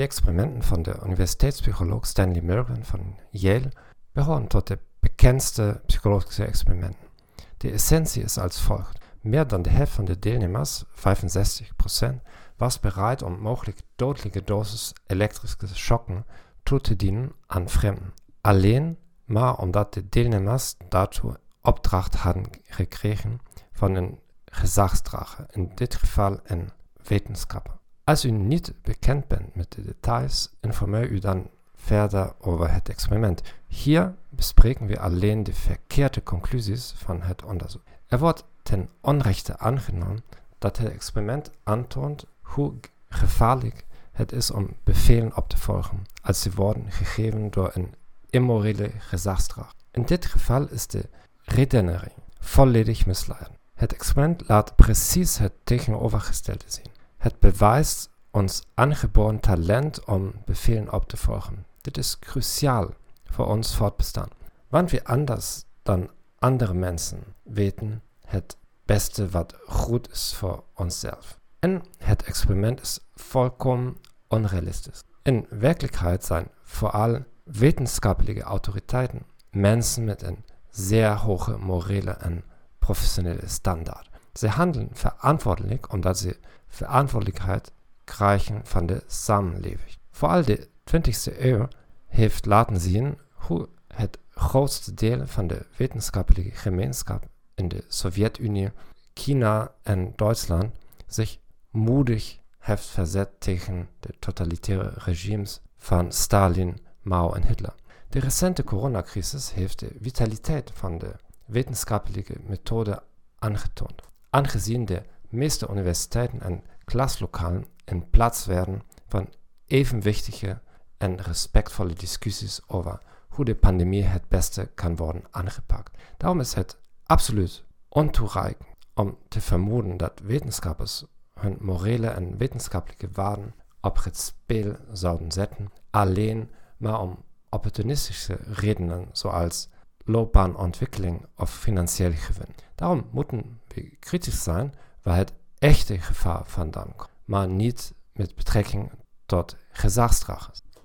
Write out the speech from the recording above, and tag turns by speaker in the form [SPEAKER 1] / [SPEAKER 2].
[SPEAKER 1] De experimenten van de universiteitspsycholoog Stanley Milgram van Yale behoren tot de bekendste psychologische experimenten. De essentie is als volgt. Mehr dan de helft van de deelnemers, 65%, was bereit, om mogelijk dodelijke dosis elektrische schokken toe te dienen aan Fremden. Alleen maar omdat de deelnemers daartoe opdracht hadden gekregen van een gezagsdrager, in dit geval een wetenschapper. Als u niet bekend bent met de details, informeer u dan verder over het experiment. Hier bespreken we alleen de verkeerde conclusies van het onderzoek. Er wordt ten onrechte aangenomen dat het experiment aantoont hoe gevaarlijk het is om bevelen op te volgen, als ze worden gegeven door een immorele gezagsdrager. In dit geval is de redenering volledig misleidend. Het experiment laat precies het tegenovergestelde zien. Het bewijst ons aangeboren talent om bevelen op te volgen. Dit is cruciaal voor ons voortbestaan. Want we anders dan andere mensen weten het beste wat goed is voor onszelf. En het experiment is volkomen onrealistisch. In werkelijkheid zijn vooral wetenschappelijke autoriteiten mensen met een zeer hoge morele en professionele standaard. Ze handelen verantwoordelijk omdat ze verantwoordelijkheid krijgen van de samenleving. Vooral de 20e eeuw heeft laten zien hoe het grootste deel van de wetenschappelijke gemeenschap in de Sovjet-Unie, China en Duitsland zich moedig heeft verzet tegen de totalitaire regimes van Stalin, Mao en Hitler. De recente coronacrisis heeft de vitaliteit van de wetenschappelijke methode aangetoond. Aangezien de meeste universiteiten en klaslokalen in plaats werden van evenwichtige en respectvolle discussies over hoe de pandemie het beste kan worden aangepakt. Daarom is het absoluut ontoereikend om te vermoeden dat wetenschappers hun morele en wetenschappelijke waarden op het spel zouden zetten, alleen maar om opportunistische redenen zoals loopbaanontwikkeling of financieel gewin. Daarom moeten we kritisch zijn waar het echte gevaar vandaan komt, maar niet met betrekking tot gezagsdragers.